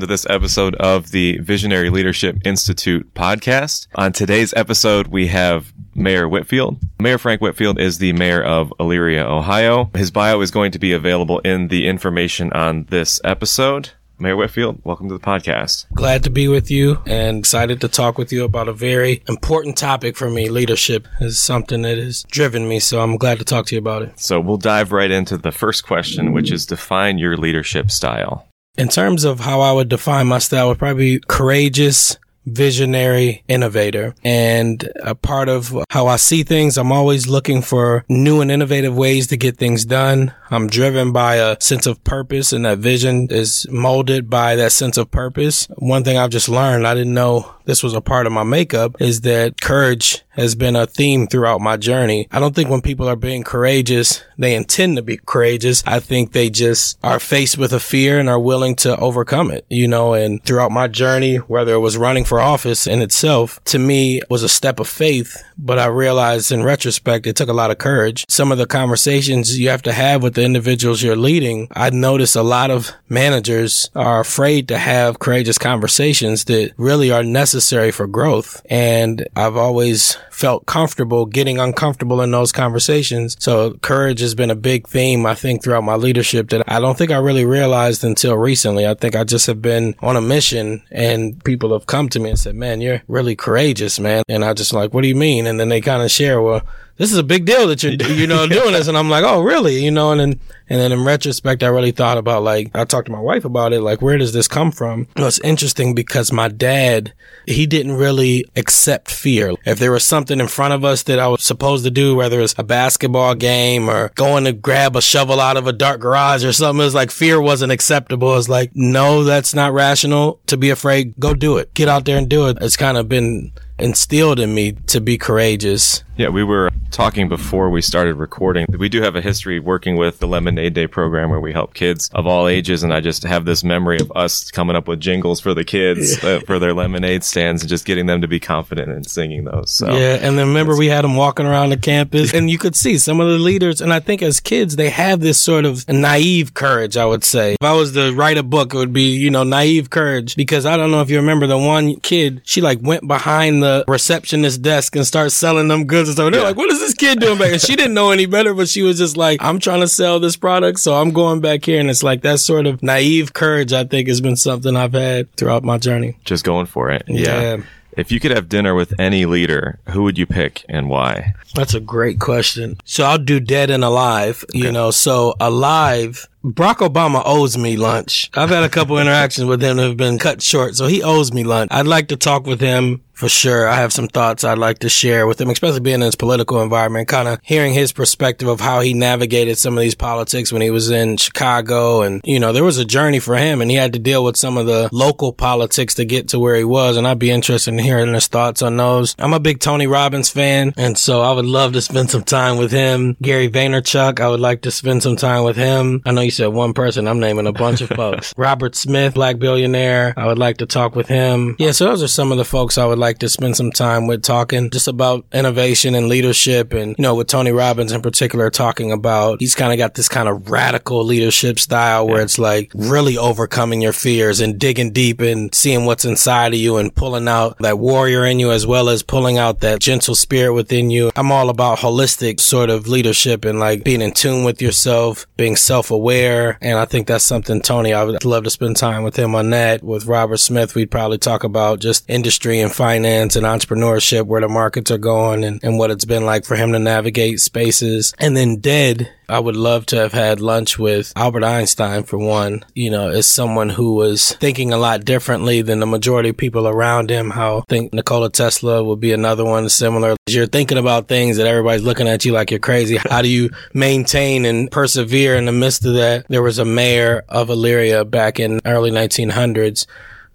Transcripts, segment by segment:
welcome to this episode of the Visionary Leadership Institute podcast. On today's episode, we have Mayor Whitfield. Mayor Frank Whitfield is the mayor of Elyria, Ohio. His bio is going to be available in the information on this episode. Mayor Whitfield, welcome to the podcast. Glad to be with you and excited to talk with you about a very important topic for me. Leadership is something that has driven me, so I'm glad to talk to you about it. So we'll dive right into the first question, which is define your leadership style. In terms of how I would define my style, would probably be courageous, visionary innovator. And a part of how I see things, I'm always looking for new and innovative ways to get things done. I'm driven by a sense of purpose and that vision is molded by that sense of purpose. One thing I've just learned, I didn't know this was a part of my makeup is that courage has been a theme throughout my journey. I don't think when people are being courageous, they intend to be courageous. I think they just are faced with a fear and are willing to overcome it, you know, and throughout my journey, whether it was running for office in itself, to me was a step of faith. But I realized in retrospect, it took a lot of courage. Some of the conversations you have to have with the individuals you're leading, I noticed a lot of managers are afraid to have courageous conversations that really are necessary for growth. And I've always felt comfortable getting uncomfortable in those conversations. So courage has been a big theme, I think, throughout my leadership that I don't think I really realized until recently. I think I just have been on a mission and people have come to me and said, man, you're really courageous, man. And I just like, what do you mean? And then they kind of share, well, this is a big deal that you're, you know, doing this. And I'm like, oh, really? You know, and then, and then in retrospect, I really thought about like, I talked to my wife about it. Like, where does this come from? It was interesting because my dad, he didn't really accept fear. If there was something in front of us that I was supposed to do, whether it's a basketball game or going to grab a shovel out of a dark garage or something, it was like fear wasn't acceptable. It's like, no, that's not rational to be afraid. Go do it. Get out there and do it. It's kind of been instilled in me to be courageous. Yeah, we were talking before we started recording. We do have a history working with the Lemonade Day program where we help kids of all ages. And I just have this memory of us coming up with jingles for the kids uh, for their lemonade stands and just getting them to be confident in singing those. So, yeah. And then remember we had them walking around the campus and you could see some of the leaders. And I think as kids, they have this sort of naive courage, I would say. If I was to write a book, it would be, you know, naive courage because I don't know if you remember the one kid, she like went behind the receptionist desk and start selling them goods and stuff. They're yeah. like, what is this kid doing back? And she didn't know any better, but she was just like, I'm trying to sell this product. So I'm going back here. And it's like that sort of naive courage, I think has been something I've had throughout my journey. Just going for it. yeah. yeah. If you could have dinner with any leader, who would you pick and why? That's a great question. So I'll do dead and alive, okay. you know. So alive, Barack Obama owes me lunch. I've had a couple interactions with him that have been cut short, so he owes me lunch. I'd like to talk with him for sure. I have some thoughts I'd like to share with him, especially being in his political environment, kind of hearing his perspective of how he navigated some of these politics when he was in Chicago. And, you know, there was a journey for him and he had to deal with some of the local politics to get to where he was. And I'd be interested in hearing his thoughts on those. I'm a big Tony Robbins fan. And so I would love to spend some time with him. Gary Vaynerchuk, I would like to spend some time with him. I know you said one person. I'm naming a bunch of folks. Robert Smith, black billionaire. I would like to talk with him. Yeah. So those are some of the folks I would like like to spend some time with talking just about innovation and leadership and, you know, with Tony Robbins in particular talking about he's kind of got this kind of radical leadership style where it's like really overcoming your fears and digging deep and seeing what's inside of you and pulling out that warrior in you as well as pulling out that gentle spirit within you. I'm all about holistic sort of leadership and like being in tune with yourself, being self-aware. And I think that's something Tony, I would love to spend time with him on that. With Robert Smith, we'd probably talk about just industry and finance finance and entrepreneurship, where the markets are going and, and what it's been like for him to navigate spaces. And then Dead, I would love to have had lunch with Albert Einstein for one, you know, as someone who was thinking a lot differently than the majority of people around him. How I think Nikola Tesla would be another one similar. You're thinking about things that everybody's looking at you like you're crazy. How do you maintain and persevere in the midst of that? There was a mayor of Elyria back in early 1900s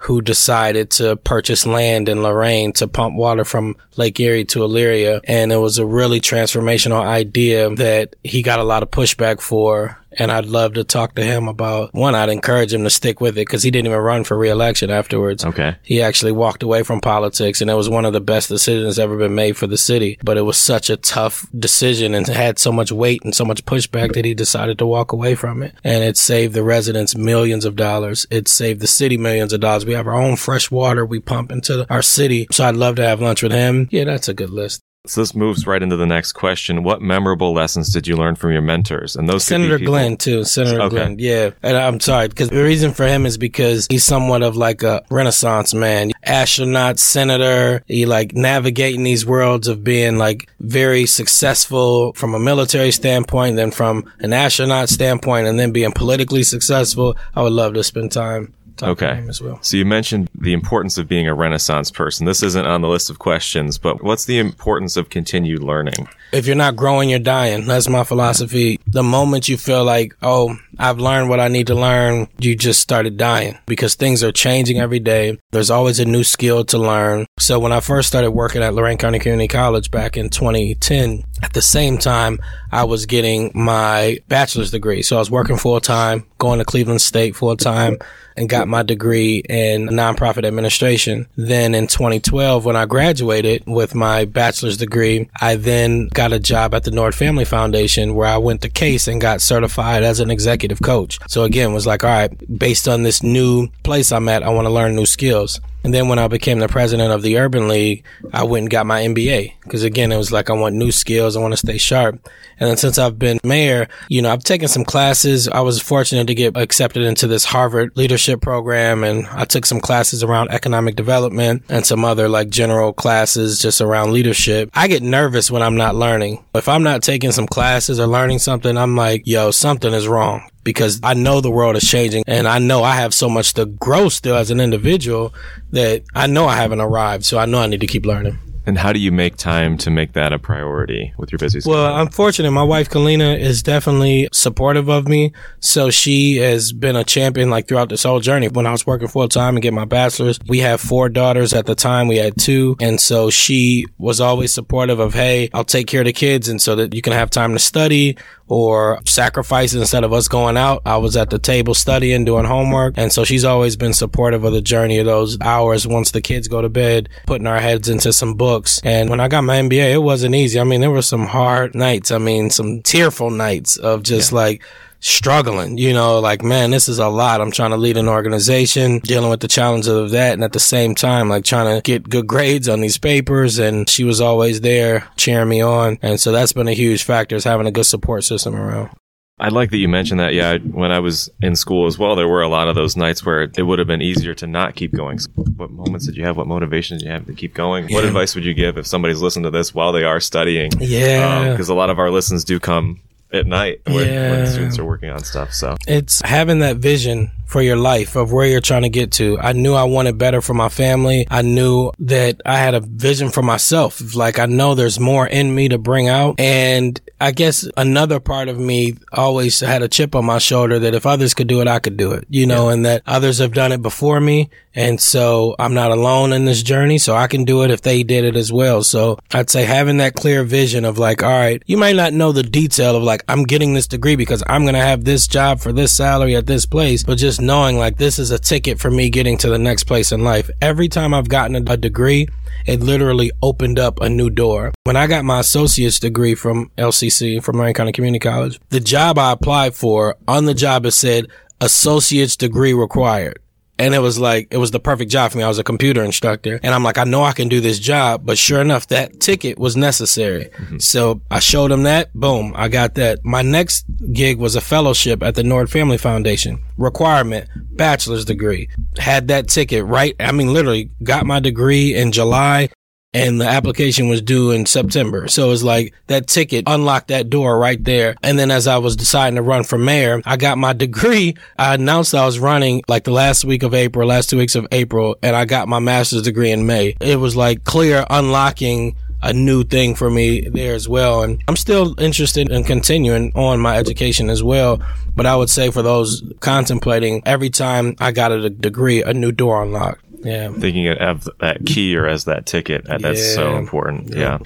who decided to purchase land in Lorain to pump water from Lake Erie to Elyria. And it was a really transformational idea that he got a lot of pushback for And I'd love to talk to him about one, I'd encourage him to stick with it because he didn't even run for reelection afterwards. Okay. He actually walked away from politics and it was one of the best decisions ever been made for the city. But it was such a tough decision and had so much weight and so much pushback that he decided to walk away from it. And it saved the residents millions of dollars. It saved the city millions of dollars. We have our own fresh water we pump into our city. So I'd love to have lunch with him. Yeah, that's a good list. So this moves right into the next question. What memorable lessons did you learn from your mentors? And those Senator Glenn too. Senator Okay. Glenn. Yeah. And I'm sorry because the reason for him is because he's somewhat of like a renaissance man, astronaut, senator. He like navigating these worlds of being like very successful from a military standpoint, then from an astronaut standpoint, and then being politically successful. I would love to spend time talking Okay. to him as well. So you mentioned the importance of being a Renaissance person. This isn't on the list of questions, but what's the importance of continued learning? if you're not growing, you're dying. That's my philosophy. The moment you feel like, oh, I've learned what I need to learn, you just started dying because things are changing every day. There's always a new skill to learn. So when I first started working at Lorain County Community College back in 2010, at the same time, I was getting my bachelor's degree. So I was working full time, going to Cleveland State full time and got my degree in nonprofit administration. Then in 2012, when I graduated with my bachelor's degree, I then got a job at the Nord Family Foundation where I went to CASE and got certified as an executive coach. So again, was like, all right, based on this new place I'm at, I want to learn new skills. And then when I became the president of the Urban League, I went and got my MBA because again, it was like I want new skills. I want to stay sharp. And then since I've been mayor, you know, I've taken some classes. I was fortunate to get accepted into this Harvard leadership program and I took some classes around economic development and some other like general classes just around leadership. I get nervous when I'm not learning. If I'm not taking some classes or learning something, I'm like, yo, something is wrong because I know the world is changing and I know I have so much to grow still as an individual that I know I haven't arrived. So I know I need to keep learning. And how do you make time to make that a priority with your busy schedule? Well, I'm fortunate. My wife, Kalina, is definitely supportive of me. So she has been a champion like throughout this whole journey. When I was working full time and get my bachelor's, we had four daughters at the time. We had two. And so she was always supportive of, Hey, I'll take care of the kids. And so that you can have time to study or sacrifice instead of us going out. I was at the table studying, doing homework. And so she's always been supportive of the journey of those hours once the kids go to bed, putting our heads into some books. And when I got my MBA, it wasn't easy. I mean, there were some hard nights. I mean, some tearful nights of just like, struggling, you know, like, man, this is a lot. I'm trying to lead an organization, dealing with the challenges of that. And at the same time, like trying to get good grades on these papers. And she was always there cheering me on. And so that's been a huge factor is having a good support system around. I like that you mentioned that. Yeah, when I was in school as well, there were a lot of those nights where it would have been easier to not keep going. So what moments did you have? What motivations did you have to keep going? What advice would you give if somebody's listening to this while they are studying? Yeah. Um, because a lot of our listens do come at night when, when students are working on stuff. So It's having that vision for your life of where you're trying to get to. I knew I wanted better for my family. I knew that I had a vision for myself. Like I know there's more in me to bring out. And I guess another part of me always had a chip on my shoulder that if others could do it, I could do it, you know, and that others have done it before me. And so I'm not alone in this journey. So I can do it if they did it as well. So I'd say having that clear vision of like, all right, you might not know the detail of like, I'm getting this degree because I'm going to have this job for this salary at this place, but just knowing like this is a ticket for me getting to the next place in life. Every time I've gotten a, a degree, it literally opened up a new door. When I got my associate's degree from LCC, from Marion County Community College, the job I applied for on the job it said associate's degree required. And it was like, it was the perfect job for me. I was a computer instructor and I'm like, I know I can do this job, but sure enough, that ticket was necessary. Mm-hmm. So I showed him that. Boom. I got that. My next gig was a fellowship at the Nord Family Foundation requirement, bachelor's degree. Had that ticket right. I mean, literally got my degree in July and the application was due in September. So it's like that ticket unlocked that door right there. And then as I was deciding to run for mayor, I got my degree. I announced I was running like the last week of April, last two weeks of April, and I got my master's degree in May. It was like clear unlocking a new thing for me there as well. And I'm still interested in continuing on my education as well. But I would say for those contemplating, every time I got a degree, a new door unlocked. Yeah. thinking of that key or as that ticket, that's so important. Yeah. yeah.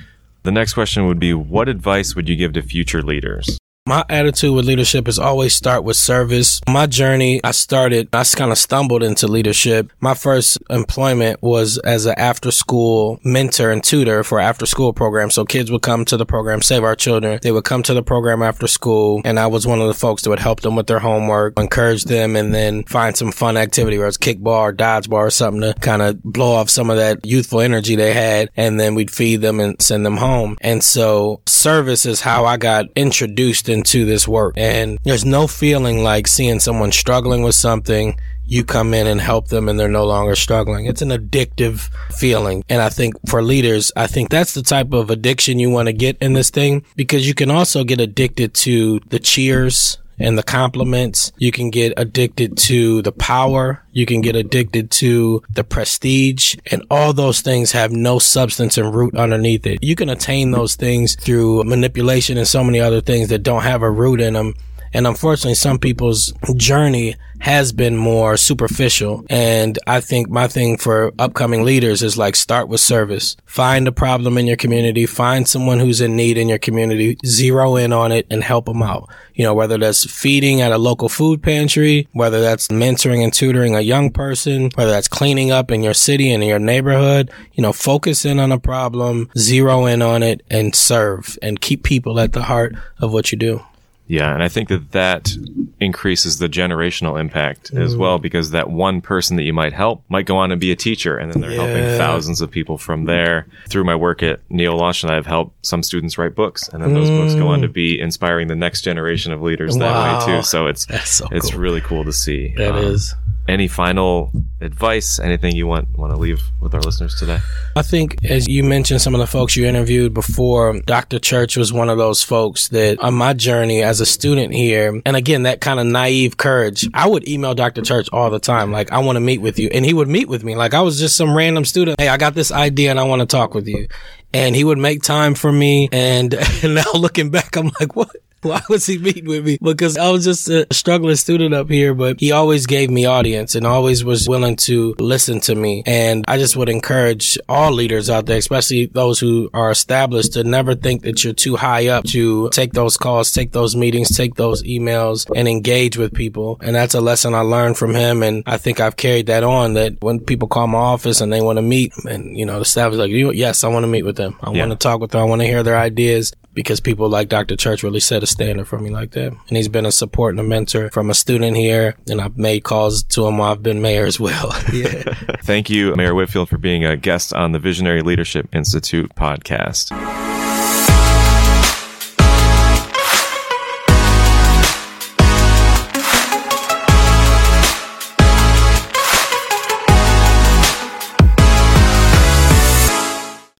The next question would be What advice would you give to future leaders? My attitude with leadership is always start with service. My journey, I started, I kind of stumbled into leadership. My first employment was as an after school mentor and tutor for after school program. So kids would come to the program, Save Our Children. They would come to the program after school and I was one of the folks that would help them with their homework, encourage them and then find some fun activity where it's kickball or dodgeball or something to kind of blow off some of that youthful energy they had. And then we'd feed them and send them home. And so service is how I got introduced into this work. And there's no feeling like seeing someone struggling with something you come in and help them and they're no longer struggling. It's an addictive feeling. And I think for leaders, I think that's the type of addiction you want to get in this thing because you can also get addicted to the cheers and the compliments. You can get addicted to the power. You can get addicted to the prestige and all those things have no substance and root underneath it. You can attain those things through manipulation and so many other things that don't have a root in them. And unfortunately, some people's journey has been more superficial. And I think my thing for upcoming leaders is like start with service. Find a problem in your community. Find someone who's in need in your community. Zero in on it and help them out. You know, whether that's feeding at a local food pantry, whether that's mentoring and tutoring a young person, whether that's cleaning up in your city and in your neighborhood, you know, focus in on a problem, zero in on it and serve and keep people at the heart of what you do. Yeah, and I think that that increases the generational impact as well because that one person that you might help might go on and be a teacher and then they're helping thousands of people from there. Through my work at Neil Launch and I've helped some students write books and then those books go on to be inspiring the next generation of leaders that Wow. way too. So it's so it's cool. really cool to see. That Um, is. Any final advice, anything you want want to leave with our listeners today? I think, as you mentioned, some of the folks you interviewed before, Dr. Church was one of those folks that on my journey as a student here, and again, that kind of naive courage, I would email Dr. Church all the time, like, I want to meet with you. And he would meet with me. Like, I was just some random student. Hey, I got this idea and I want to talk with you. And he would make time for me. And, and now looking back, I'm like, what? Why was he meeting with me? Because I was just a struggling student up here, but he always gave me audience and always was willing to listen to me. And I just would encourage all leaders out there, especially those who are established, to never think that you're too high up to take those calls, take those meetings, take those emails and engage with people. And that's a lesson I learned from him. And I think I've carried that on that when people call my office and they want to meet and, you know, the staff is like, yes, I want to meet with them. I Yeah. want to talk with them. I want to hear their ideas because people like Dr. Church really set a standard for me like that. And he's been a support and a mentor from a student here. And I've made calls to him while I've been mayor as well. yeah. Thank you, Mayor Whitfield, for being a guest on the Visionary Leadership Institute podcast.